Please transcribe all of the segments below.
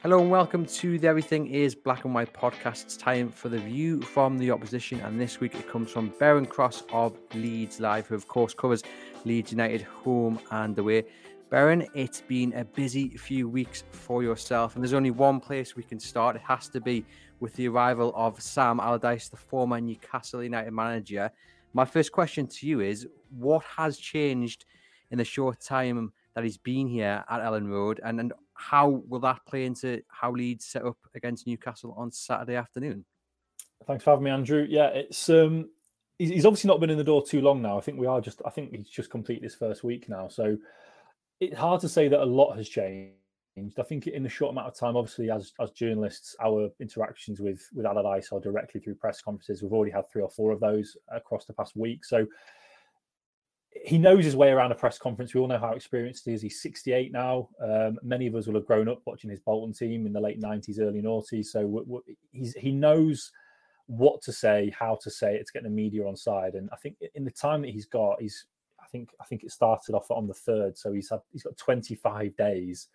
Hello and welcome to the Everything is Black and White podcast. It's time for the view from the opposition, and this week it comes from Beren Cross of Leeds Live, who of course covers Leeds United home and away. Beren, it's been a busy few weeks for yourself, and there's only one place we can start. It has to be with the arrival of Sam Allardyce, the former Newcastle United manager. My first question to you is what has changed in the short time that he's been here at Elland Road, and, and how will that play into how Leeds set up against Newcastle on Saturday afternoon? Thanks for having me, Andrew. Yeah, it's um, he's, obviously not been in the door too long now. I think we are just. I think he's just completed his first week now, so it's hard to say that a lot has changed. I think in the short amount of time, obviously, as as journalists, our interactions with with Allardyce are directly through press conferences. We've already had three or four of those across the past week, so he knows his way around a press conference. We all know how experienced he is. He's 68 now. Um, many of us will have grown up watching his Bolton team in the late 90s, early noughties. So he's, he knows what to say, how to say it to get the media on side. And I think in the time that he's got, he's I think I think it started off on the third. So he's had he's got 25 days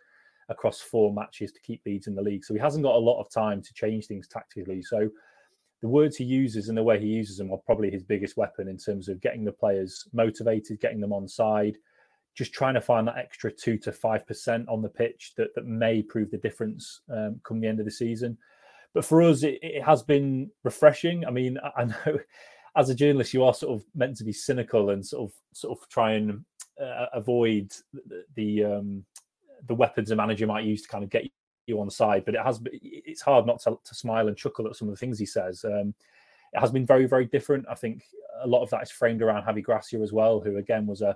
across four matches to keep Leeds in the league. So he hasn't got a lot of time to change things tactically. So the words he uses and the way he uses them are probably his biggest weapon in terms of getting the players motivated, getting them on side, just trying to find that extra two to five percent on the pitch that, that may prove the difference um, come the end of the season. But for us, it, it has been refreshing. I mean, I, I, know as a journalist, you are sort of meant to be cynical and sort of sort of try and uh, avoid the the, um, the weapons a manager might use to kind of get you on side, but it has it's hard not to, to smile and chuckle at some of the things he says. Um, it has been very, very different. I think a lot of that is framed around Javi Gracia as well, who again was a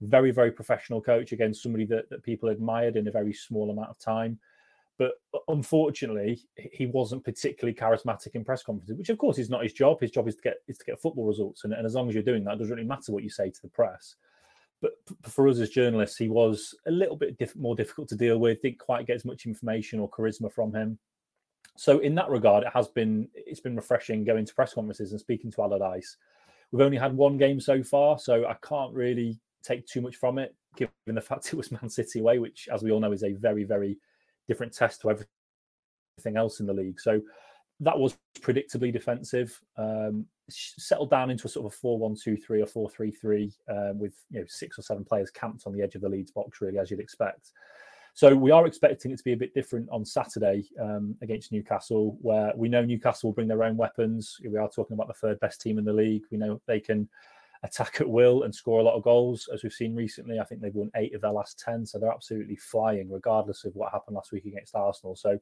very, very professional coach, again, somebody that, that people admired in a very small amount of time. But unfortunately, he wasn't particularly charismatic in press conferences, which of course is not his job. His job is to get is to get football results, and, and as long as you're doing that, it doesn't really matter what you say to the press but for us as journalists, he was a little bit diff- more difficult to deal with. Didn't quite get as much information or charisma from him. So in that regard, it has been it's been refreshing going to press conferences and speaking to Allardyce. We've only had one game so far, so I can't really take too much from it, given the fact it was Man City away, which, as we all know, is a very very different test to everything else in the league. So that was predictably defensive. Um, settled down into a sort of a 4 1 2 3 or 4 3 3 um, with you know six or seven players camped on the edge of the Leeds box, really, as you'd expect. So we are expecting it to be a bit different on Saturday um, against Newcastle, where we know Newcastle will bring their own weapons. We are talking about the third best team in the league. We know they can attack at will and score a lot of goals, as we've seen recently. I think they've won eight of their last 10, so they're absolutely flying, regardless of what happened last week against Arsenal. So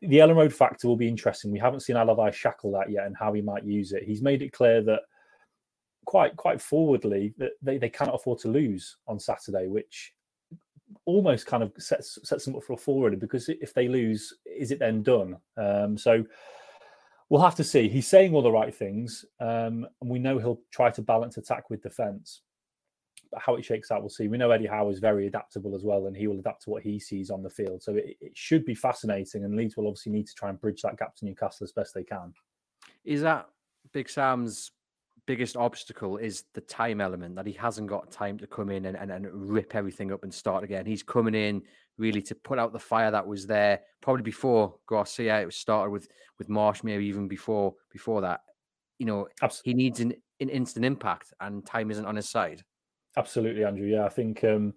the Elland Road factor will be interesting. We haven't seen Allardyce shackle that yet and how he might use it. He's made it clear that quite quite forwardly that they, they cannot afford to lose on Saturday, which almost kind of sets sets them up for a forward because if they lose, is it then done? Um, so we'll have to see. He's saying all the right things, um, and we know he'll try to balance attack with defence But how it shakes out, we'll see. We know Eddie Howe is very adaptable as well, and he will adapt to what he sees on the field. So it, it should be fascinating, and Leeds will obviously need to try and bridge that gap to Newcastle as best they can. Is that Big Sam's biggest obstacle? Is the time element that he hasn't got time to come in and, and, and rip everything up and start again? He's coming in really to put out the fire that was there probably before Gracia. It was started with with Marsch, maybe even before before that. You know, Absolutely. he needs an, an instant impact, and time isn't on his side. Absolutely, Andrew. Yeah, I think um,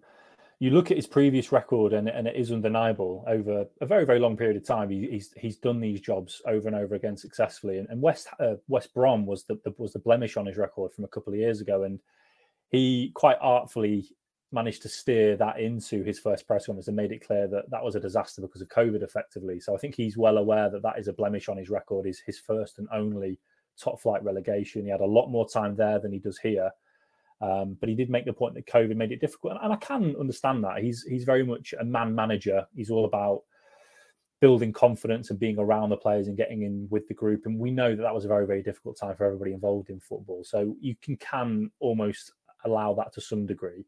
you look at his previous record, and, and it is undeniable over a very very long period of time. He, he's he's done these jobs over and over again successfully. And, and West uh, West Brom was the, the, was the blemish on his record from a couple of years ago, and he quite artfully managed to steer that into his first press conference and made it clear that that was a disaster because of COVID, effectively. So I think he's well aware that that is a blemish on his record. Is his first and only top flight relegation. He had a lot more time there than he does here. Um, but he did make the point that COVID made it difficult, and I can understand that. He's he's very much a man manager. He's all about building confidence and being around the players and getting in with the group. And we know that that was a very very difficult time for everybody involved in football. So you can can almost allow that to some degree.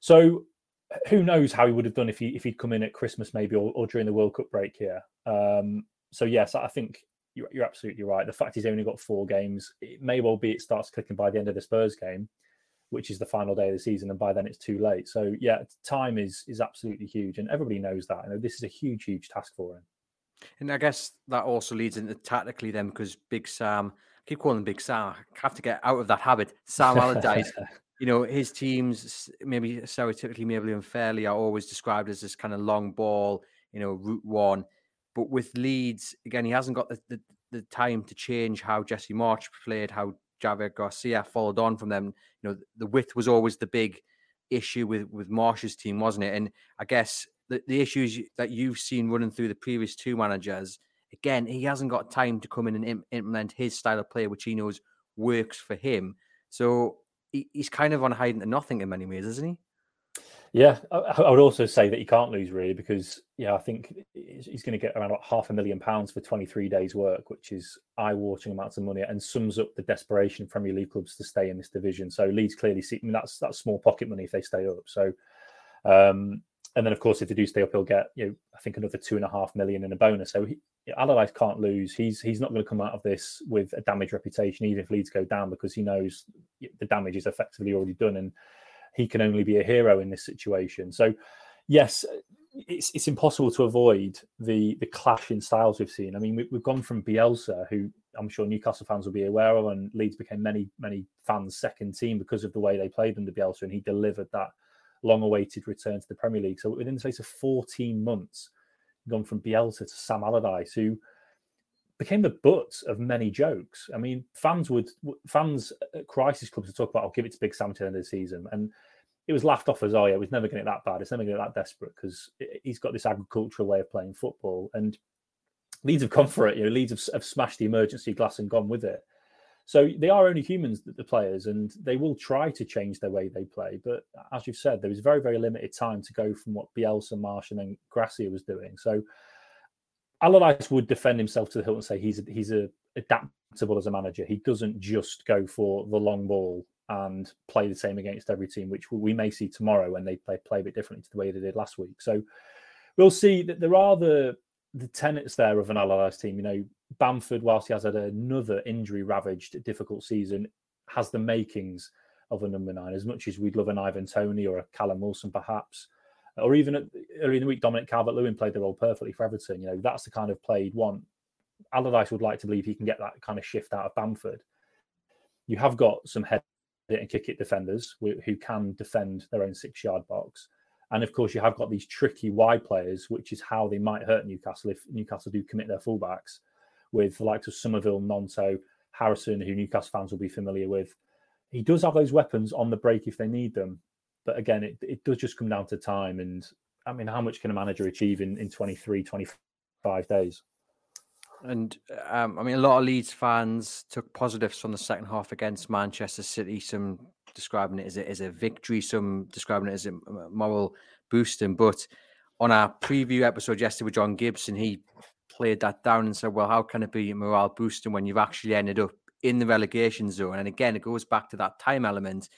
So who knows how he would have done if he if he'd come in at Christmas maybe or, or during the World Cup break here. Um, so yes, I think you're, you're, absolutely right. The fact he's only got four games, it may well be it starts clicking by the end of the Spurs game which is the final day of the season, and by then it's too late. So yeah, time is is absolutely huge, and everybody knows that. You know, this is a huge, huge task for him. And I guess that also leads into tactically then, because Big Sam, I keep calling him Big Sam. I have to get out of that habit. Sam Allardyce, you know, his teams maybe stereotypically, maybe unfairly, are always described as this kind of long ball, you know, route one. But with Leeds, again, he hasn't got the, the, the time to change how Jesse Marsch played, how Javier Gracia followed on from them. You know, the width was always the big issue with with Marsch's team, wasn't it? And I guess the, the issues that you've seen running through the previous two managers, again, he hasn't got time to come in and Im- implement his style of play, which he knows works for him. So he, he's kind of on hiding to nothing in many ways, isn't he? Yeah, I, would also say that he can't lose really because yeah, I think he's going to get around half a million pounds for 23 days' work, which is eye-watering amounts of money, and sums up the desperation Premier League clubs to stay in this division. So Leeds clearly see I mean, that's that's small pocket money if they stay up. So, um, and then of course if they do stay up, he'll get you know I think another two and a half million in a bonus. So Allardyce can't lose. He's he's not going to come out of this with a damaged reputation, even if Leeds go down, because he knows the damage is effectively already done and he can only be a hero in this situation. So, yes, it's it's impossible to avoid the the clash in styles we've seen. I mean, we, have gone from Bielsa, who I'm sure Newcastle fans will be aware of, and Leeds became many many fans' second team because of the way they played under Bielsa, and he delivered that long-awaited return to the Premier League. So within the space of 14 months, gone from Bielsa to Sam Allardyce, who became the butt of many jokes. I mean, fans would fans at crisis clubs would talk about, "I'll give it to Big Sam to the end of the season," and it was laughed off as, "Oh yeah, was never going to get that bad. It's never going to get that desperate because he's got this agricultural way of playing football." And Leeds have come for it. You know, Leeds have, have smashed the emergency glass and gone with it. So they are only humans, the players, and they will try to change their way they play. But as you've said, there is very, very limited time to go from what Bielsa, Marsch, and then Gracia was doing. So Allardyce would defend himself to the hilt and say he's he's a adaptable as a manager. He doesn't just go for the long ball and play the same against every team, which we may see tomorrow when they play play a bit differently to the way they did last week. So we'll see that there are the the tenets there of an Allardyce team. You know, Bamford, whilst he has had another injury ravaged, difficult season, has the makings of a number nine. As much as we'd love an Ivan Tony or a Callum Wilson, perhaps, or even at, early in the week, Dominic Calvert Lewin played the role perfectly for Everton. You know, that's the kind of play he'd want. Allardyce would like to believe he can get that kind of shift out of Bamford. You have got some head and kick it defenders who can defend their own six yard box. And of course, you have got these tricky wide players, which is how they might hurt Newcastle if Newcastle do commit their fullbacks with the likes of Summerville, Gnonto, Harrison, who Newcastle fans will be familiar with. He does have those weapons on the break if they need them. But again, it, it does just come down to time. And I mean, how much can a manager achieve in, in 23, 25 days? And um, I mean, a lot of Leeds fans took positives from the second half against Manchester City. Some describing it as a, as a victory, some describing it as a moral boosting. But on our preview episode yesterday with John Gibson, he played that down and said, "Well, how can it be morale boosting when you've actually ended up in the relegation zone?" And again, it goes back to that time element.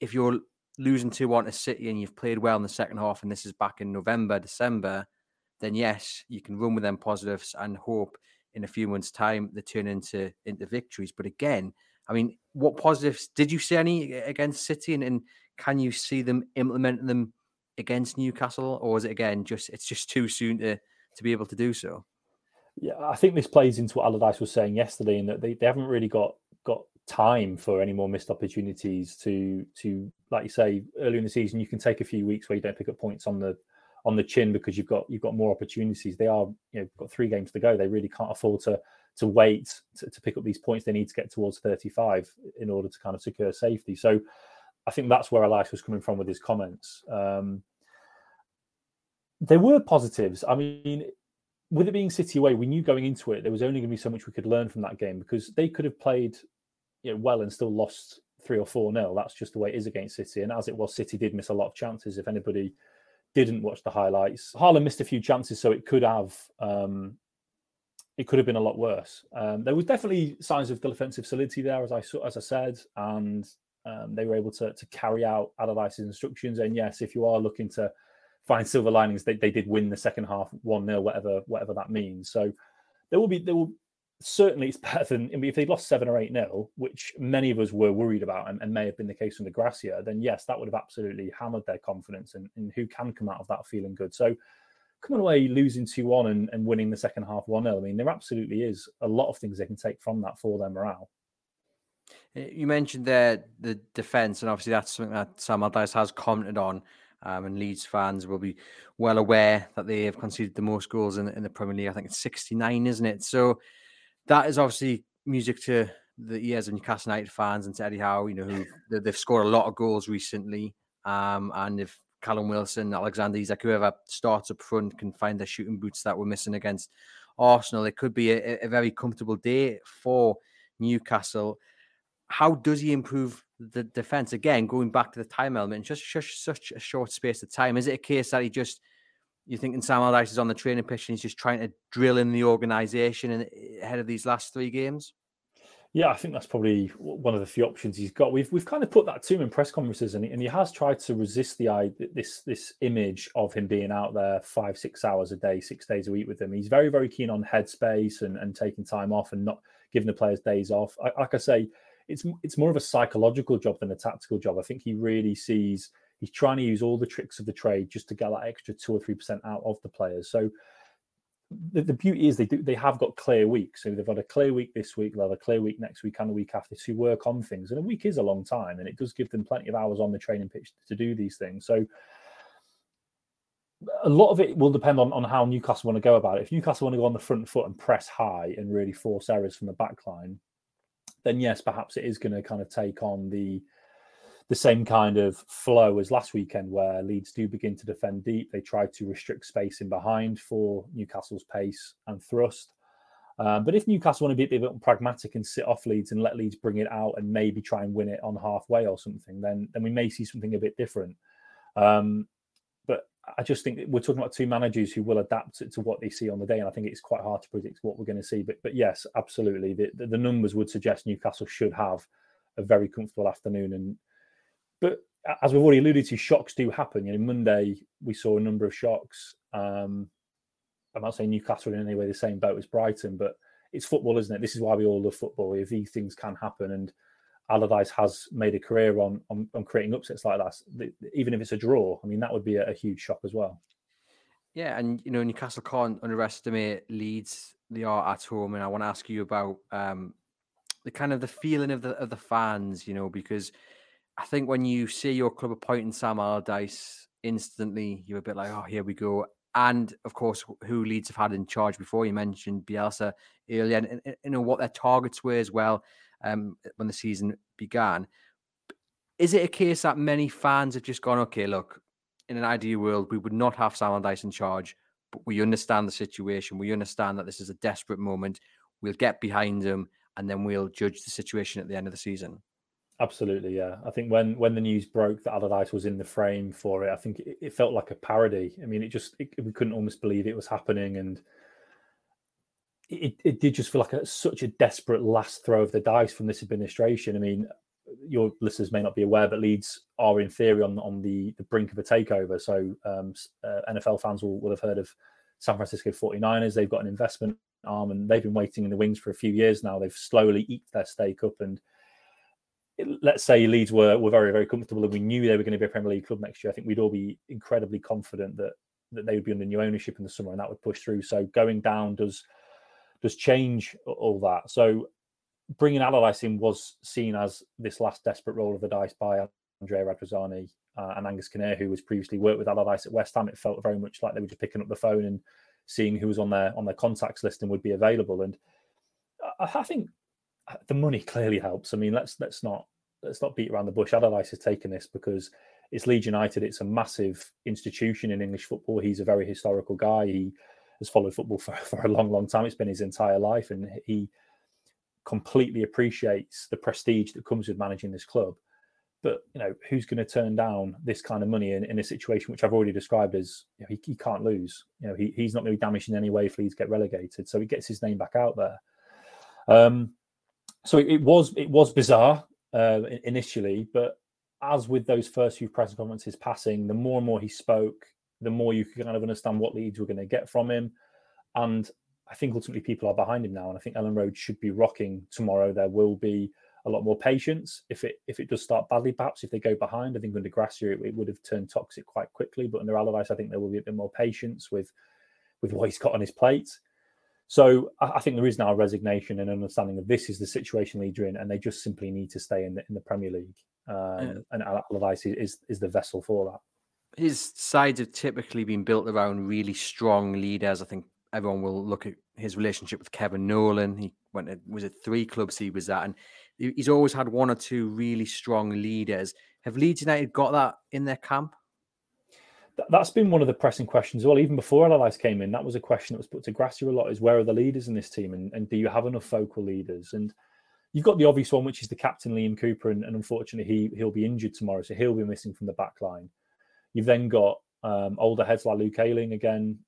If you're losing 2 1 to City and you've played well in the second half, and this is back in November, December, then yes, you can run with them positives and hope in a few months' time they turn into into victories. But again, I mean, what positives did you see any against City, and, and can you see them implementing them against Newcastle, or is it again just it's just too soon to to be able to do so? Yeah, I think this plays into what Allardyce was saying yesterday, in that they, they haven't really got got time for any more missed opportunities to to like you say, early in the season, you can take a few weeks where you don't pick up points on the on the chin because you've got you've got more opportunities. They are you know got three games to go. They really can't afford to to wait to, to pick up these points. They need to get towards 35 in order to kind of secure safety. So I think that's where Allardyce was coming from with his comments. Um, there were positives. I mean, with it being City away, we knew going into it there was only going to be so much we could learn from that game because they could have played you know, well and still lost three or four nil. That's just the way it is against City. And as it was, City did miss a lot of chances. If anybody didn't watch the highlights, Haaland missed a few chances, so it could have um, it could have been a lot worse. Um, there was definitely signs of defensive solidity there, as I as I said, and um, they were able to to carry out Allardyce's instructions. And yes, if you are looking to find silver linings, they, they did win the second half one 0 whatever whatever that means. So there will be there will certainly it's better than I mean, if they lost seven or eight nil, which many of us were worried about and, and, may have been the case under Gracia, then yes, that would have absolutely hammered their confidence and, and who can come out of that feeling good. So coming away losing 2 1 and, and winning the second half 1 0, I mean, there absolutely is a lot of things they can take from that for their morale. You mentioned there the defence, and obviously that's something that Sam Allardyce has commented on. Um, and Leeds fans will be well aware that they have conceded the most goals in, in the Premier League. I think it's 69, isn't it? So that is obviously music to the ears of Newcastle United fans and to Eddie Howe, you know, who they've scored a lot of goals recently. Um, and if Callum Wilson, Alexander Isak, whoever starts up front can find the shooting boots that were missing against Arsenal, it could be a, a very comfortable day for Newcastle. How does he improve the defense? Again, going back to the time element, just, just such a short space of time. Is it a case that he just you thinking Sam Allardyce is on the training pitch and he's just trying to drill in the organisation ahead of these last three games? Yeah, I think that's probably one of the few options he's got. We've we've kind of put that to him in press conferences, and he, and he has tried to resist the this this image of him being out there five six hours a day, six days a week with them. He's very very keen on headspace and and taking time off and not giving the players days off. I, like I say, it's it's more of a psychological job than a tactical job. I think he really sees he's trying to use all the tricks of the trade just to get that extra two or three percent out of the players. So the, the, beauty is they do they have got clear weeks. So they've got a clear week this week, they'll have a clear week next week and a week after to work on things. And a week is a long time, and it does give them plenty of hours on the training pitch to do these things. So a lot of it will depend on, on how Newcastle want to go about it. If Newcastle want to go on the front foot and press high and really force errors from the back line, then yes, perhaps it is going to kind of take on the the same kind of flow as last weekend, where Leeds do begin to defend deep. They try to restrict space in behind for Newcastle's pace and thrust. Um, but if Newcastle want to be a bit pragmatic and sit off Leeds and let Leeds bring it out and maybe try and win it on halfway or something, then then we may see something a bit different. Um, but I just think we're talking about two managers who will adapt to, what they see on the day, and I think it's quite hard to predict what we're going to see. But but yes, absolutely, the, the numbers would suggest Newcastle should have a very comfortable afternoon and but as we've already alluded to, shocks do happen. You know, Monday we saw a number of shocks. Um, I'm not saying Newcastle in any way the same boat as Brighton, but it's football, isn't it? This is why we all love football. If these things can happen, and Allardyce has made a career on, on, on creating upsets like that, even if it's a draw, I mean that would be a, a huge shock as well. Yeah, and you know Newcastle can't underestimate Leeds. They are at home, and I want to ask you about um, the kind of the feeling of the of the fans, you know, because I think when you see your club appointing Sam Allardyce, instantly you're a bit like, oh, here we go. And of course, who Leeds have had in charge before. You mentioned Bielsa earlier, and, you know what their targets were as well um, when the season began. Is it a case that many fans have just gone, okay, look, in an ideal world, we would not have Sam Allardyce in charge, but we understand the situation. We understand that this is a desperate moment. We'll get behind him, and then we'll judge the situation at the end of the season. Absolutely, yeah. I think when when the news broke that Allardyce was in the frame for it, I think it, it felt like a parody. I mean, it just it, we couldn't almost believe it was happening, and it, it did just feel like a, such a desperate last throw of the dice from this administration. I mean, your listeners may not be aware, but Leeds are in theory on on the, the brink of a takeover. So um, uh, NFL fans will, will have heard of San Francisco 49ers. They've got an investment arm, and they've been waiting in the wings for a few years now. They've slowly eked their stake up and let's say Leeds were were very very comfortable and we knew they were going to be a Premier League club next year, I think we'd all be incredibly confident that that they would be under new ownership in the summer and that would push through. So going down does does change all that. So bringing Allardyce in was seen as this last desperate roll of the dice by Andrea Radrizzani uh, and Angus Kinnear, who was previously worked with Allardyce at West Ham, it felt very much like they were just picking up the phone and seeing who was on their on their contacts list and would be available. And I, I think the money clearly helps. I mean, let's let's not let's not beat around the bush. Allardyce has taken this because it's Leeds United. It's a massive institution in English football. He's a very historical guy. He has followed football for, for a long, long time. It's been his entire life, and he completely appreciates the prestige that comes with managing this club. But you know, who's going to turn down this kind of money in, in a situation which I've already described as you know, he, he can't lose. You know, he, he's not going to be damaged in any way if Leeds get relegated. So he gets his name back out there. Um, so it, it was it was bizarre uh, initially, but as with those first few press conferences passing, the more and more he spoke, the more you could kind of understand what Leeds we're going to get from him. And I think ultimately people are behind him now. And I think Elland Road should be rocking tomorrow. There will be a lot more patience. If it if it does start badly, perhaps if they go behind, I think under Gracia it, it would have turned toxic quite quickly. But under Allardyce, I think there will be a bit more patience with with what he's got on his plate. So I, I think there is now a resignation and understanding of this is the situation Leeds are in, and they just simply need to stay in the in the Premier League. Um, yeah. And Allardyce is is the vessel for that his sides have typically been built around really strong leaders. I think everyone will look at his relationship with Kevin Nolan. He went to, was it three clubs he was at, and he's always had one or two really strong leaders. Have Leeds United got that in their camp? That's been one of the pressing questions. Well, even before Allardyce came in, that was a question that was put to Gracia a lot: is where are the leaders in this team, and, and do you have enough focal leaders? And you've got the obvious one, which is the captain Liam Cooper, and, and unfortunately he he'll be injured tomorrow, so he'll be missing from the back line. You've then got um, older heads like Luke Ayling, again,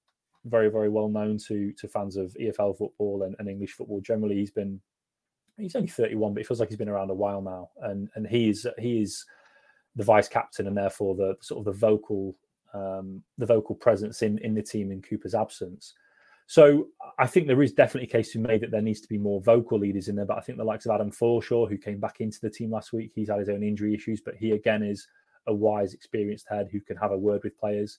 very, very well known to to fans of EFL football and, and English football generally. He's been he's only 31, but it feels like he's been around a while now. And and he is he is the vice captain and therefore the sort of the vocal um, the vocal presence in in the team in Cooper's absence. So I think there is definitely a case to be made that there needs to be more vocal leaders in there. But I think the likes of Adam Forshaw, who came back into the team last week, he's had his own injury issues, but he again is a wise, experienced head who can have a word with players.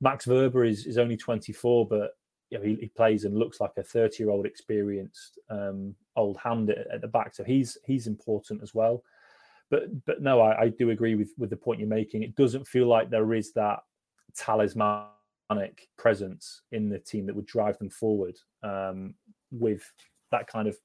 Max Wöber is, is only 24, but you know, he, he plays and looks like a 30 year old experienced um, old hand at, at, the back. So he's he's important as well. But but no, I, I, do agree with with the point you're making. It doesn't feel like there is that talismanic presence in the team that would drive them forward um, with that kind of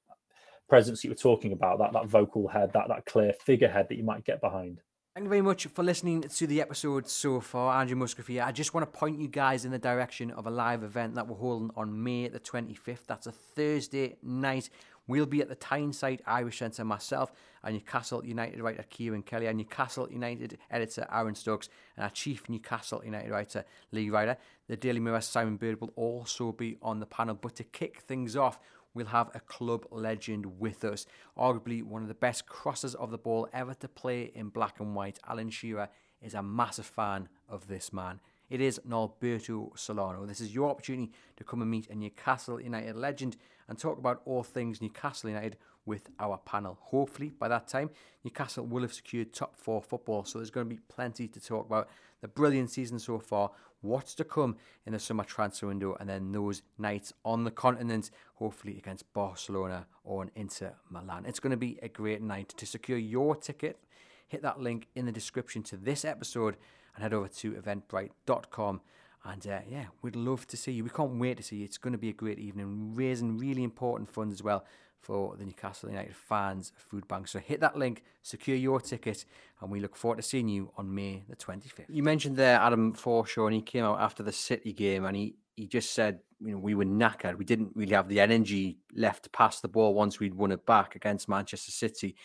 presence you were talking about, that that vocal head, that that clear figurehead that you might get behind. Thank you very much for listening to the episode so far. Andrew Musgrave here. I just want to point you guys in the direction of a live event that we're holding on May the 25th. That's a Thursday night. We'll be at the Tyneside Irish Centre, myself and Newcastle United writer Kieran Kelly, and Newcastle United editor Aaron Stokes, and our chief Newcastle United writer Lee Ryder. The Daily Mirror Simon Bird will also be on the panel. But to kick things off, we'll have a club legend with us. Arguably one of the best crossers of the ball ever to play in black and white. Alan Shearer is a massive fan of this man. It is Norberto Solano. This is your opportunity to come and meet a Newcastle United legend and talk about all things Newcastle United with our panel. Hopefully, by that time, Newcastle will have secured top four football, so there's going to be plenty to talk about. The brilliant season so far, what's to come in the summer transfer window, and then those nights on the continent, hopefully against Barcelona or an Inter Milan. It's going to be a great night. To secure your ticket, hit that link in the description to this episode and head over to eventbrite.com. And uh, yeah, we'd love to see you. We can't wait to see you. It's going to be a great evening, raising really important funds as well for the Newcastle United Fans Food Bank. So hit that link, secure your ticket, and we look forward to seeing you on May the 25th. You mentioned there Adam Forshaw, and he came out after the City game and he, he just said, you know, we were knackered. We didn't really have the energy left to pass the ball once we'd won it back against Manchester City.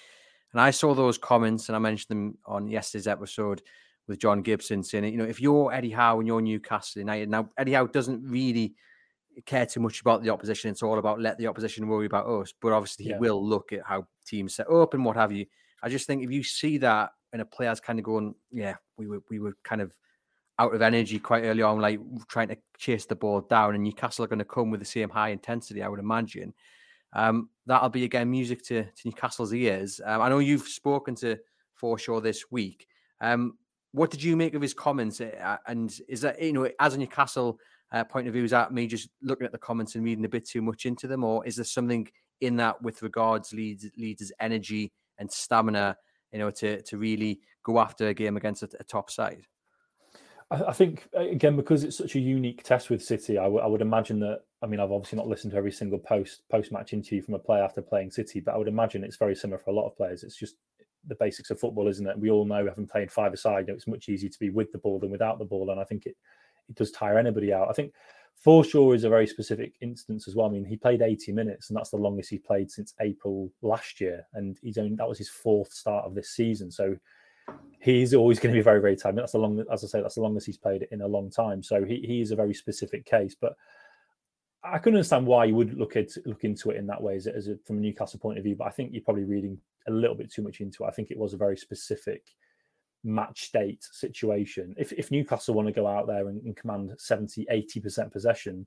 And I saw those comments and I mentioned them on yesterday's episode with John Gibson saying, you know, if you're Eddie Howe and you're Newcastle United, now Eddie Howe doesn't really care too much about the opposition. It's all about let the opposition worry about us. But obviously, yeah. he will look at how teams set up and what have you. I just think if you see that and a player's kind of going, yeah, we were we were kind of out of energy quite early on, like trying to chase the ball down, and Newcastle are going to come with the same high intensity, I would imagine. Um, that'll be again music to, to Newcastle's ears. Um, I know you've spoken to Forshaw this week. Um, what did you make of his comments? Uh, and is that you know, as a Newcastle uh, point of view? Is that me just looking at the comments and reading a bit too much into them, or is there something in that with regards Leeds Leeds' energy and stamina you know, to to really go after a game against a, a top side? I, I think again because it's such a unique test with City, I, w- I would imagine that. I mean, I've obviously not listened to every single post post match interview from a player after playing City, but I would imagine it's very similar for a lot of players. It's just the basics of football, isn't it? We all know, having played five aside, it's much easier to be with the ball than without the ball, and I think it it does tire anybody out. I think Forshaw is a very specific instance as well. I mean, he played 80 minutes, and that's the longest he played since April last year, and he's only that was his fourth start of this season. So he's always going to be very, very tired. That's the long, as I say, that's the longest he's played in a long time. So he, he is a very specific case, but I can understand why you would look at look into it in that way as, as a, from a Newcastle point of view. But I think you're probably reading a little bit too much into it. I think it was a very specific match state situation. If, if Newcastle want to go out there and, and command 70, 80% possession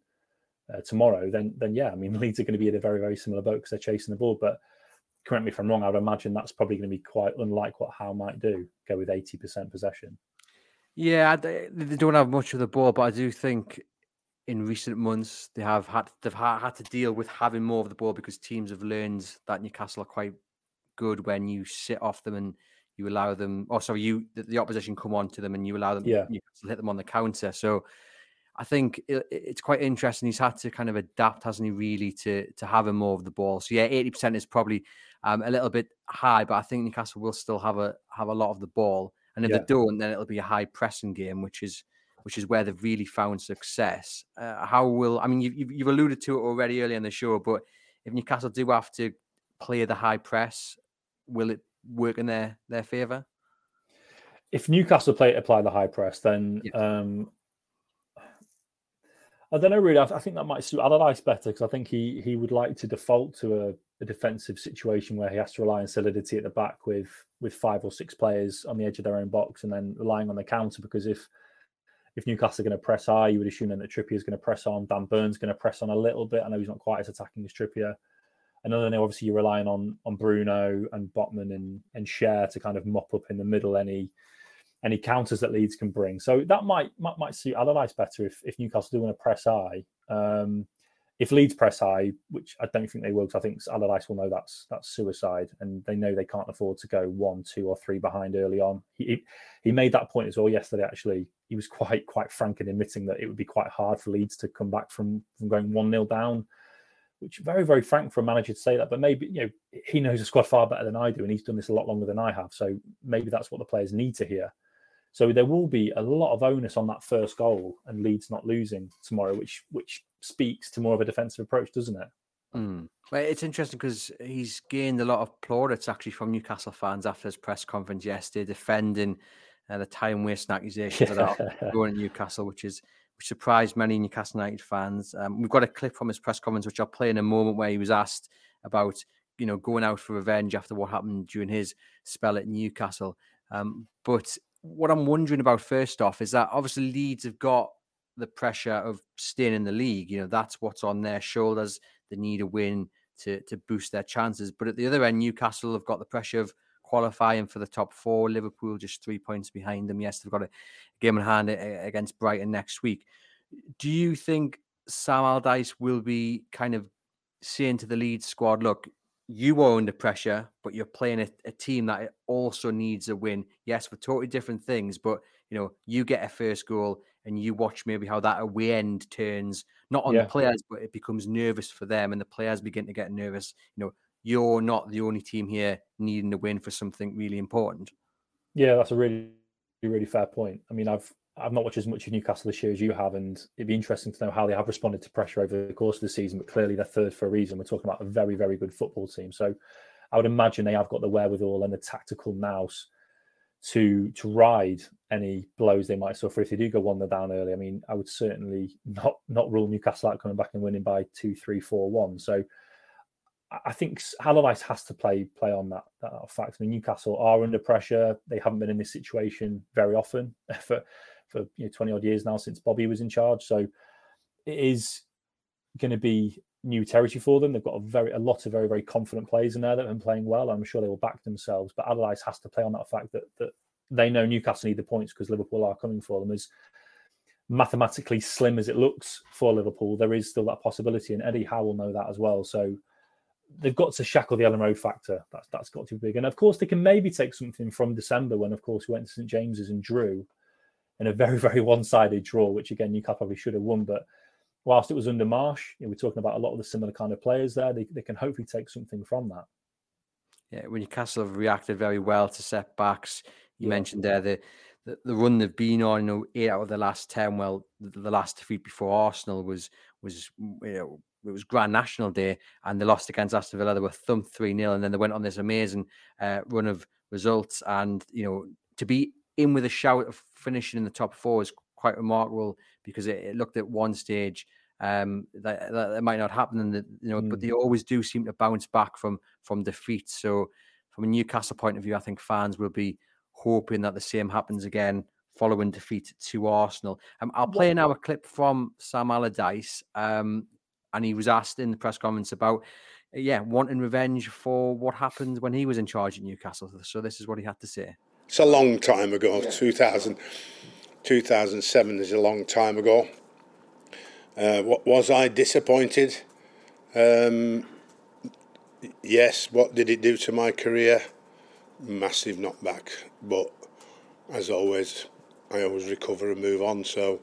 uh, tomorrow, then then yeah, I mean Leeds are going to be in a very very similar boat because they're chasing the ball. But correct me if I'm wrong, I would imagine that's probably going to be quite unlike what Howe might do, go with 80% possession. Yeah, they don't have much of the ball, but I do think in recent months they have had they've had, had to deal with having more of the ball because teams have learned that Newcastle are quite good when you sit off them and you allow them. or sorry, you the, the opposition come on to them and you allow them. Yeah, Newcastle hit them on the counter. So I think it, it's quite interesting. He's had to kind of adapt, hasn't he? Really to to having more of the ball. So yeah, eighty percent is probably um, a little bit high, but I think Newcastle will still have a have a lot of the ball. And if yeah. they don't, then it'll be a high pressing game, which is which is where they've really found success. Uh, how will I mean? You've, you've alluded to it already early in the show, but if Newcastle do have to play the high press, will it work in their their favour? If Newcastle play apply the high press, then yeah. um, I don't know. Really, I, I think that might suit Allardyce better because I think he he would like to default to a a defensive situation where he has to rely on solidity at the back with with five or six players on the edge of their own box and then relying on the counter because if if Newcastle are going to press high, you would assume then that Trippier is going to press on. Dan Burns going to press on a little bit. I know he's not quite as attacking as Trippier. And then obviously you're relying on on Bruno and Botman and and Schär to kind of mop up in the middle any any counters that Leeds can bring. So that might might, might suit Allardyce better if if Newcastle do want to press high. Um, if Leeds press high, which I don't think they will, because I think Allardyce will know that's that's suicide, and they know they can't afford to go one, two, or three behind early on. He he made that point as well yesterday. Actually, he was quite quite frank in admitting that it would be quite hard for Leeds to come back from from going one 0 down, which very very frank for a manager to say that. But maybe you know he knows the squad far better than I do, and he's done this a lot longer than I have. So maybe that's what the players need to hear. So there will be a lot of onus on that first goal and Leeds not losing tomorrow, which which speaks to more of a defensive approach, doesn't it? Mm. Well, it's interesting because he's gained a lot of plaudits actually from Newcastle fans after his press conference yesterday, defending uh, the time wasting accusations about going to Newcastle, which is which surprised many Newcastle United fans. Um, we've got a clip from his press conference, which I'll play in a moment, where he was asked about you know going out for revenge after what happened during his spell at Newcastle. Um, but what I'm wondering about first off is that obviously Leeds have got the pressure of staying in the league. You know, that's what's on their shoulders. They need a win to to boost their chances. But at the other end, Newcastle have got the pressure of qualifying for the top four. Liverpool just three points behind them. Yes, they've got a game in hand against Brighton next week. Do you think Sam Allardyce will be kind of saying to the Leeds squad, look, you are under pressure, but you're playing a, a, team that also needs a win. Yes, for totally different things, but you know, you get a first goal and you watch maybe how that away end turns, not on yeah. the players, but it becomes nervous for them, and the players begin to get nervous. You know, you're not the only team here needing a win for something really important. Yeah, that's a really, really fair point. I mean, I've I've not watched as much of Newcastle this year as you have, and it'd be interesting to know how they have responded to pressure over the course of the season. But clearly, they're third for a reason. We're talking about a very, very good football team. So, I would imagine they have got the wherewithal and the tactical nous to to ride any blows they might suffer if they do go one down early. I mean, I would certainly not not rule Newcastle out coming back and winning by two, three, four, one. So, I think Allardyce has to play play on that that fact. I mean, Newcastle are under pressure. They haven't been in this situation very often for for you know 20 odd years now since Bobby was in charge. So it is going to be new territory for them. They've got a very a lot of very very confident players in there that have been playing well. I'm sure they will back themselves. But Allardyce has to play on that fact that that they know Newcastle need the points because Liverpool are coming for them. As mathematically slim as it looks for Liverpool, there is still that possibility, and Eddie Howe will know that as well. So they've got to shackle the Elland Road factor. That's that's got to be big. And of course, they can maybe take something from December when, of course, we went to St James's and drew in a very very one sided draw, which again Newcastle probably should have won. But whilst it was under Marsch, you know, we're talking about a lot of the similar kind of players there. They they can hopefully take something from that. Yeah, when Newcastle have reacted very well to setbacks. You yeah. mentioned there the, the, the run they've been on. You know, eight out of the last ten. Well, the, the last defeat before Arsenal was was you know it was Grand National Day, and they lost against Aston Villa. They were thumped three 0 and then they went on this amazing uh, run of results. And you know, to be in with a shout of finishing in the top four is quite remarkable because it, it looked at one stage um, that, that, that might not happen, and you know, mm. but they always do seem to bounce back from from defeat. So, from a Newcastle point of view, I think fans will be hoping that the same happens again following defeat to Arsenal. Um, I'll play now a clip from Sam Allardyce, um, and he was asked in the press conference about, yeah, wanting revenge for what happened when he was in charge at Newcastle. So this is what he had to say. It's a long time ago, yeah. 2000, 2007 is a long time ago. Uh, was I disappointed? Um, yes. What did it do to my career? Massive knockback. But as always, I always recover and move on. So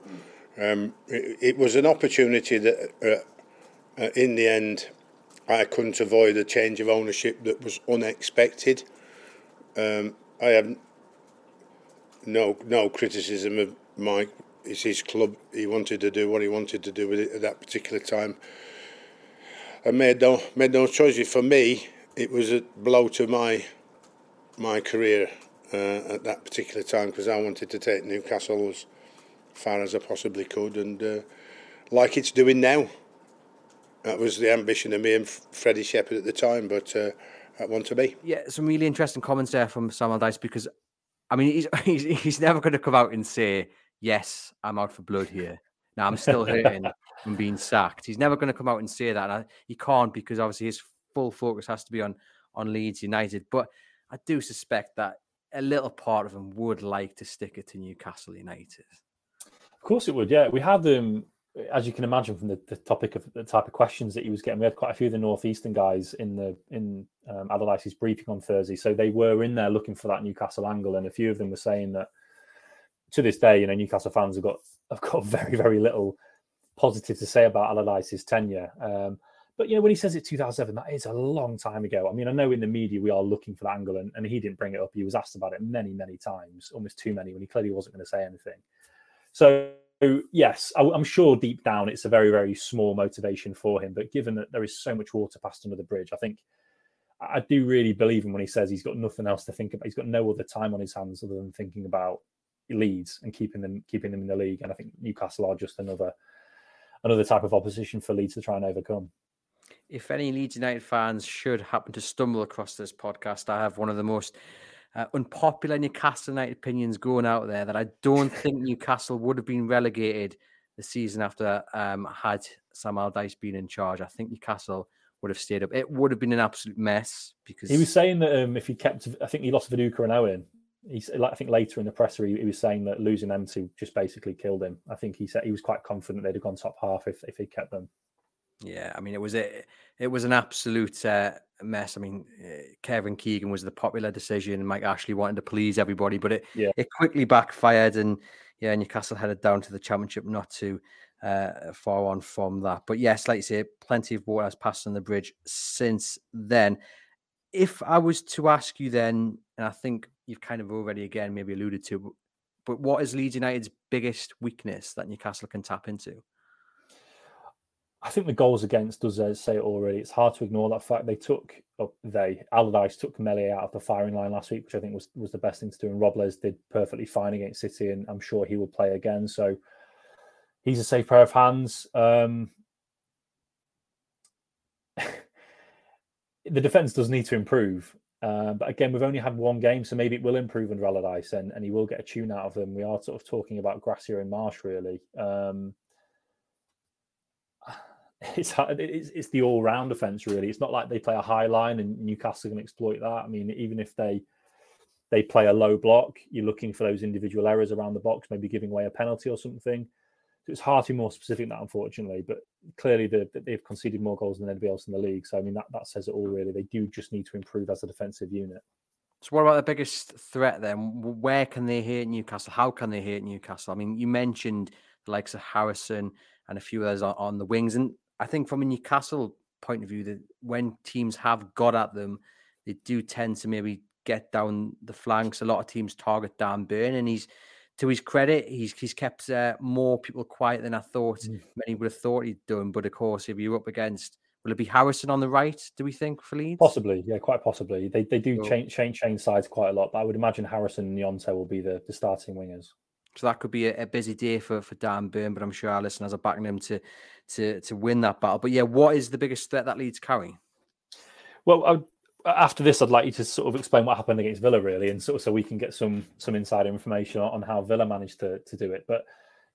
um, it, it, was an opportunity that, uh, uh, in the end, I couldn't avoid a change of ownership that was unexpected. Um, I have no no criticism of Mike. It's his club. He wanted to do what he wanted to do with it at that particular time. I made no made no choice. For me, it was a blow to my my career uh, at that particular time because I wanted to take Newcastle as far as I possibly could, and uh, like it's doing now. That was the ambition of me and Freddie Shepherd at the time, but uh, I want to be. Yeah, some really interesting comments there from Sam Allardyce because I mean, he's, he's, he's never going to come out and say, yes, I'm out for blood here. Now I'm still hurting from being sacked. He's never going to come out and say that. And I, he can't because obviously his full focus has to be on on Leeds United. But I do suspect that a little part of him would like to stick it to Newcastle United. Of course, it would. Yeah, we had them as you can imagine from the, the topic of the type of questions that he was getting, we had quite a few of the northeastern guys in the in um, Allardyce's briefing on Thursday, so they were in there looking for that Newcastle angle, and a few of them were saying that to this day, you know, Newcastle fans have got have got very very little positive to say about Allardyce's tenure. Um, but you know, when he says it 2007, that is a long time ago. I mean, I know in the media we are looking for that angle, and, and he didn't bring it up. He was asked about it many, many times, almost too many, when he clearly wasn't going to say anything. So yes, I, am sure deep down it's a very, very small motivation for him. But given that there is so much water passed under the bridge, I think I do really believe him when he says he's got nothing else to think about. He's got no other time on his hands other than thinking about Leeds and keeping them keeping them in the league. And I think Newcastle are just another another type of opposition for Leeds to try and overcome. If any Leeds United fans should happen to stumble across this podcast, I have one of the most uh, unpopular Newcastle United opinions going out there that I don't think Newcastle would have been relegated the season after um, had Sam Allardyce been in charge. I think Newcastle would have stayed up. It would have been an absolute mess because he was saying that um, if he kept, I think he lost Viduka and Owen. He's, I think later in the presser he, he, was saying that losing them two just basically killed him. I think he said he was quite confident they'd have gone top half if if he kept them. Yeah, I mean it was a, it was an absolute uh, mess. I mean, uh, Kevin Keegan was the popular decision. Mike Ashley wanted to please everybody, but it yeah. it quickly backfired, and yeah, Newcastle headed down to the championship, not too uh, far on from that. But yes, like you say, plenty of water has passed on the bridge since then. If I was to ask you then, and I think you've kind of already again maybe alluded to, but what is Leeds United's biggest weakness that Newcastle can tap into? I think the goals against does say it already. It's hard to ignore that fact. They took oh, they Allardyce took Meslier out of the firing line last week, which I think was was the best thing to do. And Robles did perfectly fine against City, and I'm sure he will play again. So he's a safe pair of hands. Um, the defense does need to improve. Uh, but again, we've only had one game, so maybe it will improve under Allardyce, and, and he will get a tune out of them. We are sort of talking about Gracia and Marsch, really. Um, it's it's, it's the all round offense really. It's not like they play a high line and Newcastle can exploit that. I mean, even if they they play a low block, you're looking for those individual errors around the box, maybe giving away a penalty or something. It's hard to be more specific than that, unfortunately. But clearly, the, they've conceded more goals than anybody else in the league. So I mean, that that says it all. Really, they do just need to improve as a defensive unit. So, what about the biggest threat then? Where can they hit Newcastle? How can they hit Newcastle? I mean, you mentioned the likes of Harrison and a few others on, on the wings, and I think from a Newcastle point of view, that when teams have got at them, they do tend to maybe get down the flanks. A lot of teams target Dan Burn, and he's to his credit, he's he's kept uh, more people quiet than I thought mm. many would have thought he'd done. But of course, if you're up against, will it be Harrison on the right? Do we think for Leeds? Possibly, yeah, quite possibly. They they do change change change sides quite a lot, but I would imagine Harrison and Gnonto will be the, the starting wingers. So that could be a, a, busy day for, for Dan Burn, but I'm sure our listeners are backing him to to to win that battle. But yeah, what is the biggest threat that Leeds carry? Well, I after this, I'd like you to sort of explain what happened against Villa, really, and sort of so we can get some some insider information on how Villa managed to to do it. But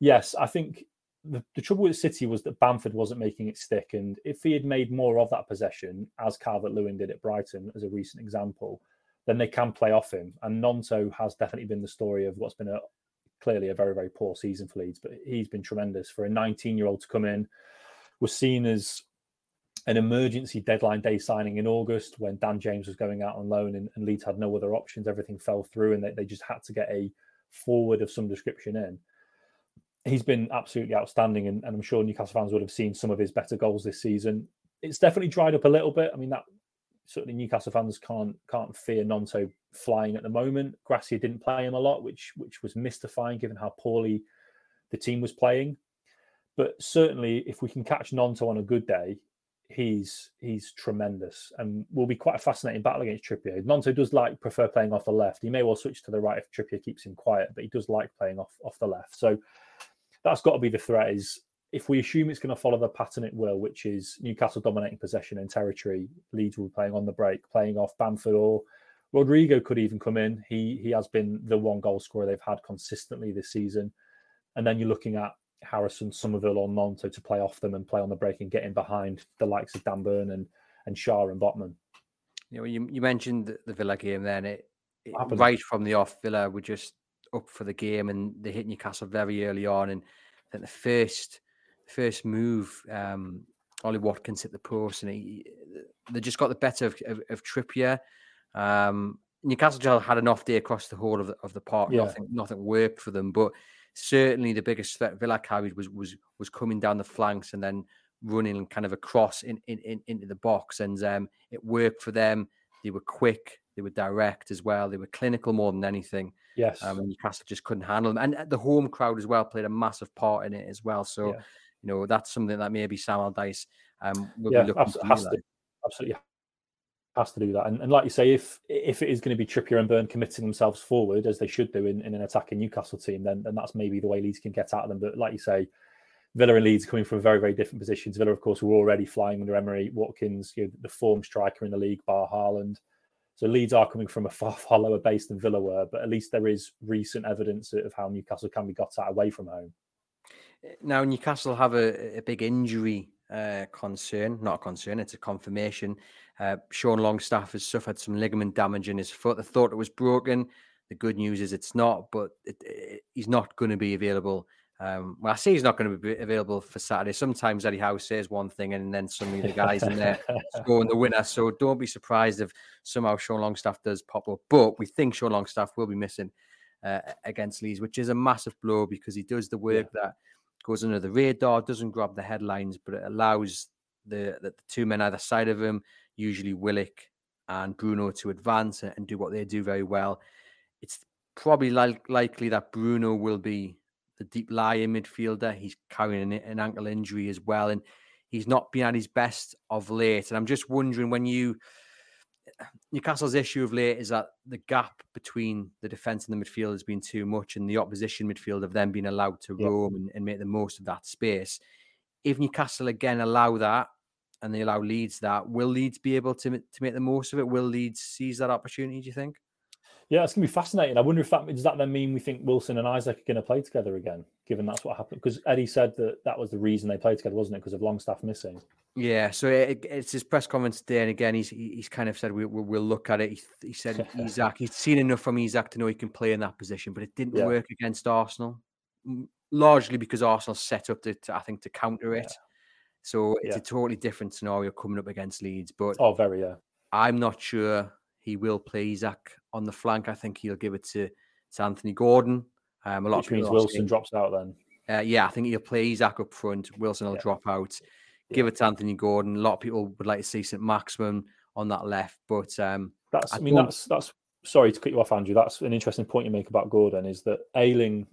yes, I think the, the trouble with City was that Bamford wasn't making it stick, and if he had made more of that possession, as Calvert Lewin did at Brighton, as a recent example, then they can play off him. And Gnonto has definitely been the story of what's been a clearly a very very poor season for Leeds, but he's been tremendous for a 19 year old to come in. Was seen as an emergency deadline day signing in August when Dan James was going out on loan and, and Leeds had no other options. Everything fell through and they, they just had to get a forward of some description in. He's been absolutely outstanding, and, and, I'm sure Newcastle fans would have seen some of his better goals this season. It's definitely dried up a little bit. I mean, that certainly Newcastle fans can't can't fear Gnonto flying at the moment. Gracia didn't play him a lot, which which was mystifying given how poorly the team was playing. But certainly, if we can catch Gnonto on a good day, he's he's tremendous and will be quite a fascinating battle against Trippier. Gnonto does like prefer playing off the left. He may well switch to the right if Trippier keeps him quiet, but he does like playing off off the left. So that's got to be the threat. Is if we assume it's going to follow the pattern it will, which is Newcastle dominating possession and territory, Leeds will be playing on the break, playing off Bamford or Rodrigo could even come in. He he has been the one goal scorer they've had consistently this season. And then you're looking at Harrison, Summerville, or Gnonto to play off them and play on the break and get in behind the likes of Dan Burn and, and Schär and Botman. You know, you, you mentioned the Villa game then. It, it right from the off, Villa were just up for the game and they hit Newcastle very early on. And then the first first move, um, Ollie Watkins hit the post and he, they just got the better of, of, of Trippier. Um, Newcastle had an off day across the whole of the, of the park. Yeah. Nothing, nothing worked for them. But certainly the biggest threat Villa carried was was was coming down the flanks and then running kind of across in, in, in into the box, and um, it worked for them. They were quick, they were direct as well, they were clinical more than anything. Yes, um, and Newcastle just couldn't handle them, and uh, the home crowd as well played a massive part in it as well. So, yeah. you know, that's something that maybe Sam Allardyce um, will yeah, be looking absolutely, to, absolutely has to do that. And, and, like you say, if if it is going to be Trippier and Burn committing themselves forward as they should do in, in an attacking Newcastle team, then, then that's maybe the way Leeds can get out of them. But like you say, Villa and Leeds are coming from very very different positions. Villa, of course, were already flying under Emery Watkins, you know, the form striker in the league, bar Haaland. So Leeds are coming from a far far lower base than Villa were, but at least there is recent evidence of how Newcastle can be got at away from home. Now Newcastle have a, a big injury uh, concern, not a concern, it's a confirmation. Uh, Sean Longstaff has suffered some ligament damage in his foot. They thought it was broken. The good news is it's not, but it, it, he's not going to be available. Um, well, I say he's not going to be available for Saturday. Sometimes Eddie Howe says one thing and then suddenly the guys in there scoring the winner. So don't be surprised if somehow Sean Longstaff does pop up. But we think Sean Longstaff will be missing uh, against Leeds, which is a massive blow because he does the work yeah. that goes under the radar, doesn't grab the headlines, but it allows the, the, the two men either side of him usually Willock and Bruno to advance and, do what they do very well. It's probably like, likely that Bruno will be the deep lying midfielder. He's carrying an, an, ankle injury as well, and he's not been at his best of late. And I'm just wondering when you Newcastle's issue of late is that the gap between the defence and the midfield has been too much, and the opposition midfield have then been allowed to roam and, and make the most of that space. If Newcastle again allow that, and they allow Leeds that. Will Leeds be able to to make the most of it? Will Leeds seize that opportunity? Do you think? Yeah, it's gonna be fascinating. I wonder if that does that then mean we think Wilson and Isak are going to play together again, given that's what happened. Because Eddie said that that was the reason they played together, wasn't it? Because of Longstaff missing. Yeah, so it, it's his press conference today, and again, he's he's kind of said we, we will look at it. He, he said Isak, he's seen enough from Isak to know he can play in that position, but it didn't yeah. work against Arsenal. largely because Arsenal set up to, to I think to counter it. Yeah. So it's Yeah. a totally different scenario coming up against Leeds. But Oh, very yeah. I'm not sure he will play Isak on the flank. I think he'll give it to, to Anthony Gordon. Um, a lot Which of people means Wilson saying- drops out then. uh, yeah, I think he'll play Isak up front. Wilson will Yeah. drop out. Give it to Anthony Gordon. A lot of people would like to see St. Maximin on that left, but um, That's. I I, mean, don't- that's that's. Sorry to cut you off, Andrew. That's an interesting point you make about Gordon. Is that Ayling?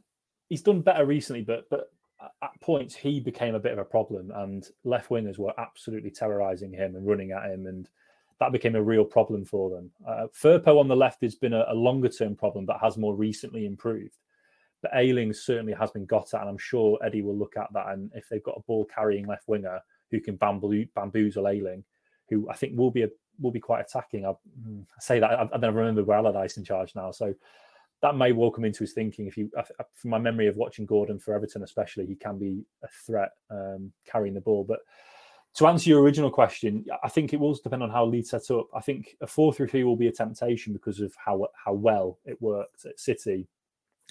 He's done better recently, but but at- points he became a bit of a problem, and left wingers were absolutely terrorising him and running at him, and that became a real problem for them. Uh, Firpo on the left has been a, a longer term problem that has more recently improved. But Ayling certainly has been got at, and I'm sure Eddie will look at that. And if they've got a ball carrying left winger who can bamboo, bamboozle Ayling, who I think will be a will be quite attacking. I, mm, I say that I, I don't remember where Allardyce in charge now, so that may well come into his thinking. If you, from my memory of watching Gordon for Everton, especially, he can be a threat um, carrying the ball. But to answer your original question, I think it will depend on how Leeds set up. I think a four-three-three will be a temptation because of how how well it worked at City,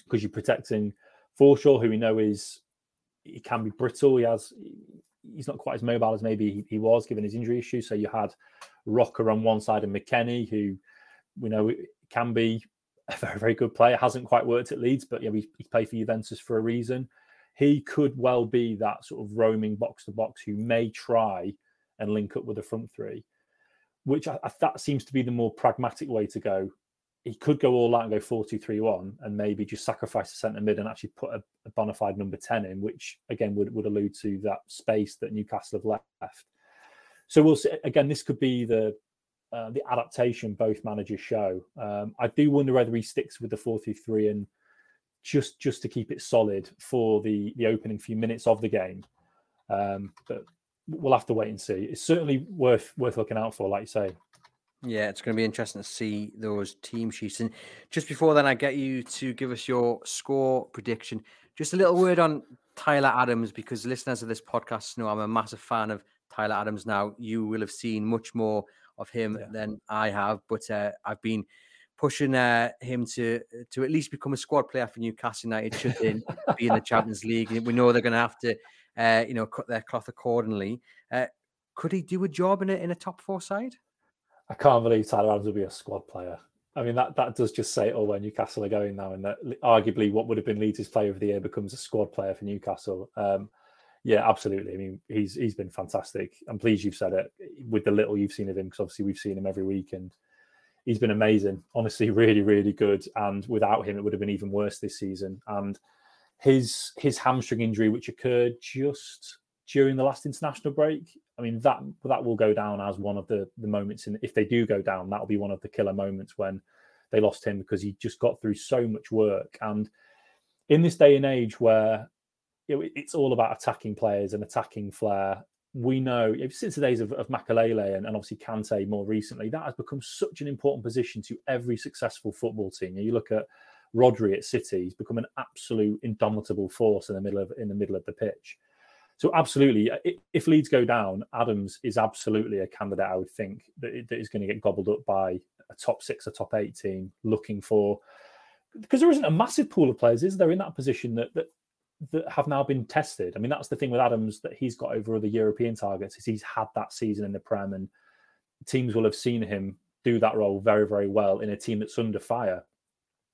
because you're protecting Forshaw, who we know is he can be brittle. He has he's not quite as mobile as maybe he, he was given his injury issue. So you had Roca on one side and McKennie, who we know can be a very, very good player. Hasn't quite worked at Leeds, but yeah, he, he played for Juventus for a reason. He could well be that sort of roaming box to box who may try and link up with the front three, which I, I, that seems to be the more pragmatic way to go. He could go all out and go 4 2 3 1 and maybe just sacrifice the centre mid and actually put a, a bona fide number 10 in, which again would, would allude to that space that Newcastle have left. So we'll see. Again, this could be the uh, the adaptation both managers show. Um, I do wonder whether he sticks with the four three three and just just to keep it solid for the the opening few minutes of the game. Um, but we'll have to wait and see. It's certainly worth worth looking out for, like you say. Yeah, it's going to be interesting to see those team sheets. And just before then, I get you to give us your score prediction. Just a little word on Tyler Adams, because listeners of this podcast know I'm a massive fan of Tyler Adams now. You will have seen much more of him yeah. than I have, but uh, I've been pushing uh, him to to at least become a squad player for Newcastle United should they be in the Champions League. We know they're going to have to, uh, you know, cut their cloth accordingly. Uh, could he do a job in a in a top four side? I can't believe Tyler Adams will be a squad player. I mean, that, that does just say it all where Newcastle are going now, and that arguably what would have been Leeds' player of the year becomes a squad player for Newcastle. Um, yeah, absolutely. I mean, he's he's been fantastic. I'm pleased you've said it with the little you've seen of him, because obviously we've seen him every week, and he's been amazing. Honestly, really, really good. And without him, it would have been even worse this season. And his his hamstring injury, which occurred just during the last international break, I mean that that will go down as one of the the moments. And if they do go down, that'll be one of the killer moments when they lost him because he just got through so much work. And in this day and age where you know, it's all about attacking players and attacking flair. We know since the days of, of Makelele and, and obviously Kante more recently, that has become such an important position to every successful football team. You look at Rodri at City; he's become an absolute indomitable force in the middle of in the middle of the pitch. So, absolutely, uh, if Leeds go down, Adams is absolutely a candidate. I would think that, that is going to get gobbled up by a top six, a top eight team looking for because there isn't a massive pool of players, is there, in that position that that that have now been tested. I mean, that's the thing with Adams that he's got over other European targets is he's had that season in the Prem, and teams will have seen him do that role very, very well in a team that's under fire.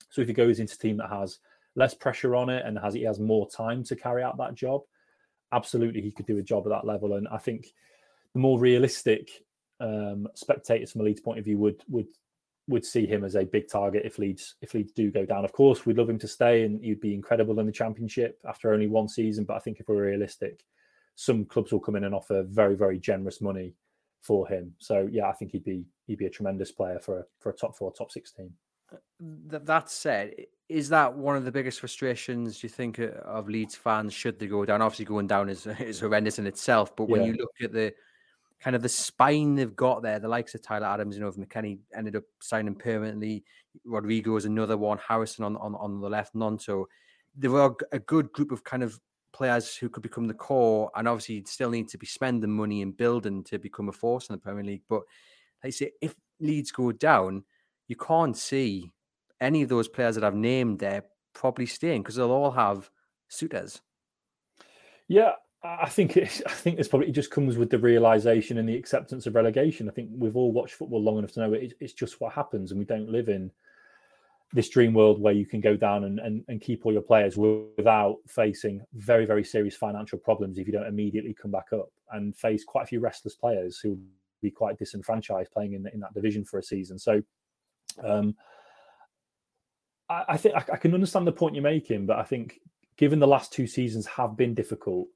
So if he goes into a team that has less pressure on it and has he has more time to carry out that job, absolutely he could do a job at that level. And I think the more realistic um, spectators from a Leeds point of view would would would see him as a big target if Leeds if Leeds do go down. Of course, we'd love him to stay and he'd be incredible in the championship after only one season. But I think if we're realistic, some clubs will come in and offer very, very generous money for him. So yeah, I think he'd be he'd be a tremendous player for a for a top four, top six team. That said, is that one of the biggest frustrations you think uh, of Leeds fans should they go down? Obviously, going down is is horrendous in itself, but when yeah. you look at the kind of the spine they've got there, the likes of Tyler Adams, you know, if McKennie ended up signing permanently, Rodrigo is another one, Harrison on, on, on the left, Gnonto. There were a good group of kind of players who could become the core, and obviously you'd still need to be spending money and building to become a force in the Premier League. But like I say, if Leeds go down, you can't see any of those players that I've named there probably staying because they'll all have suit us? Yeah, I think it, I think this probably just comes with the realization and the acceptance of relegation. I think we've all watched football long enough to know it, it's just what happens, and we don't live in this dream world where you can go down and, and, and keep all your players without facing very very serious financial problems if you don't immediately come back up and face quite a few restless players who will be quite disenfranchised playing in, in that division for a season. So. Um, I, I think I, I can understand the point you're making, but I think given the last two seasons have been difficult,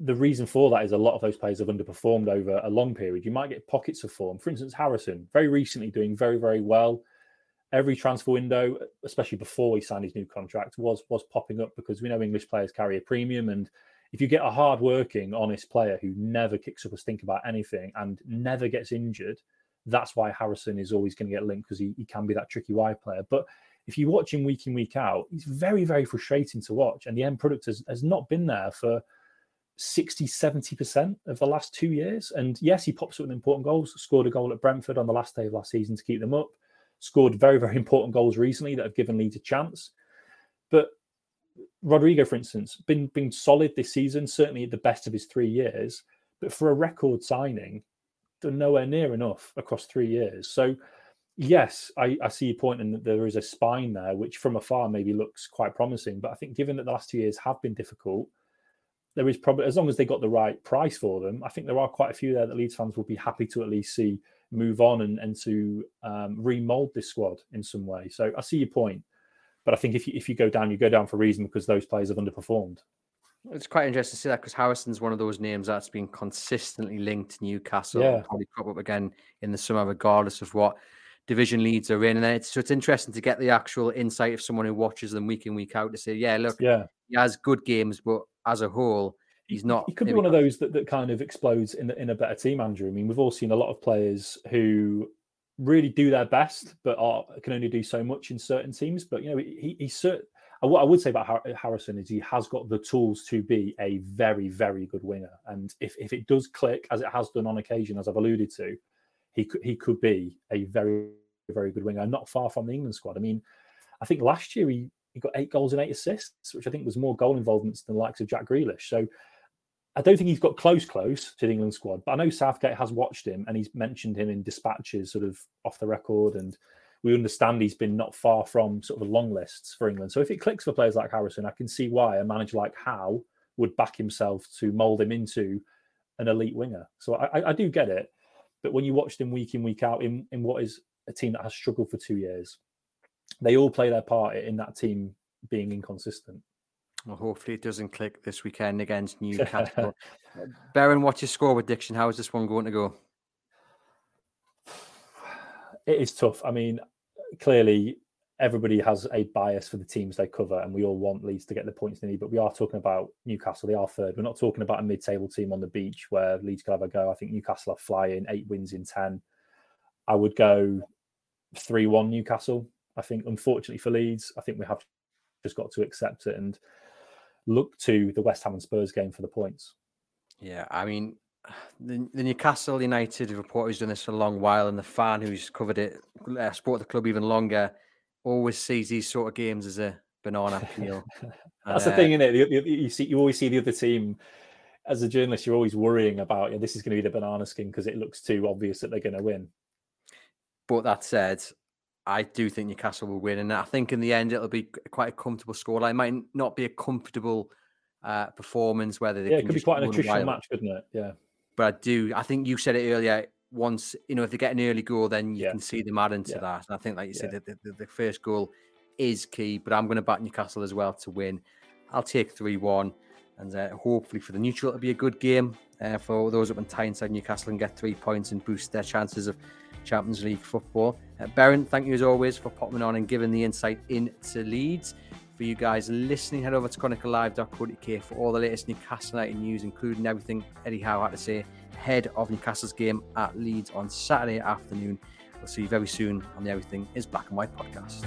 the reason for that is a lot of those players have underperformed over a long period. You might get pockets of form. For instance, Harrison, very recently doing very, very well. Every transfer window, especially before he signed his new contract, was was popping up because we know English players carry a premium. And if you get a hard-working, honest player who never kicks up a stink about anything and never gets injured, that's why Harrison is always going to get linked because he, he can be that tricky wide player. But if you watch him week in, week out, he's very, very frustrating to watch. And the end product has, has not been there for 60, 70% of the last two years. And yes, he pops up with important goals, scored a goal at Brentford on the last day of last season to keep them up, scored very, very important goals recently that have given Leeds a chance. But Rodrigo, for instance, been been solid this season, certainly at the best of his three years. But for a record signing, done nowhere near enough across three years. So yes, I, I, see your point, and that there is a spine there, which from afar maybe looks quite promising. But I think given that the last two years have been difficult, there is probably as long as they got the right price for them, I think there are quite a few there that Leeds fans will be happy to at least see move on and, and to um, remold this squad in some way. So I see your point, but I think if you if you go down, you go down for a reason because those players have underperformed. It's quite interesting to see that because Harrison's one of those names that's been consistently linked to Newcastle. Yeah. Probably crop up again in the summer, regardless of what division Leeds are in. And it's so it's interesting to get the actual insight of someone who watches them week in, week out to say, yeah, look, yeah, he has good games, but as a whole, he's not. He could be one of those that, that kind of explodes in in a better team, Andrew. I mean, we've all seen a lot of players who really do their best, but are, can only do so much in certain teams. But you know, he he's certain. What I would say about Harrison is he has got the tools to be a very, very good winger. And if, if it does click, as it has done on occasion, as I've alluded to, he could he could be a very very good winger, not far from the England squad. I mean, I think last year he, he got eight goals and eight assists, which I think was more goal involvements than the likes of Jack Grealish. So I don't think he's got close close to the England squad, but I know Southgate has watched him and he's mentioned him in dispatches, sort of off the record, and we understand he's been not far from sort of long lists for England. So if it clicks for players like Harrison, I can see why a manager like Howe would back himself to mould him into an elite winger. So I, I do get it. But when you watch them week in, week out in, in what is a team that has struggled for two years, they all play their part in that team being inconsistent. Well, hopefully it doesn't click this weekend against Newcastle. Beren, what's your score prediction? How is this one going to go? It is tough. I mean, clearly everybody has a bias for the teams they cover, and we all want Leeds to get the points they need. But we are talking about Newcastle; they are third. We're not talking about a mid-table team on the beach where Leeds could have a go. I think Newcastle are flying, eight wins in ten. I would go three-one Newcastle. I think, unfortunately for Leeds, I think we have just got to accept it and look to the West Ham and Spurs game for the points. Yeah, I mean, the, the Newcastle United reporter who's done this for a long while, and the fan who's covered it, uh, sport the club even longer always sees these sort of games as a banana peel. That's uh, the thing, isn't it? You, you, see, you always see the other team. As a journalist, you're always worrying about yeah, this is going to be the banana skin because it looks too obvious that they're going to win. But that said, I do think Newcastle will win, and I think in the end it'll be quite a comfortable scoreline. It might not be a comfortable uh, performance, whether they yeah, it could be quite an attritional match, couldn't it? Yeah. But I do. I think you said it earlier once you know if they get an early goal, then you yeah. can see them add into yeah. that. And I think, like you said, the, the, the, first goal is key. But I'm going to back Newcastle as well to win. I'll take three one, and uh, hopefully for the neutral it'll be a good game uh, for those up in Tyneside Newcastle and get three points and boost their chances of Champions League football. Uh, thank you as always for popping on and giving the insight into Leeds. For you guys listening, head over to chroniclelive.co.uk for all the latest Newcastle United news, including everything Eddie Howe had to say ahead of Newcastle's game at Leeds on Saturday afternoon. We'll see you very soon on the Everything is Black and White podcast.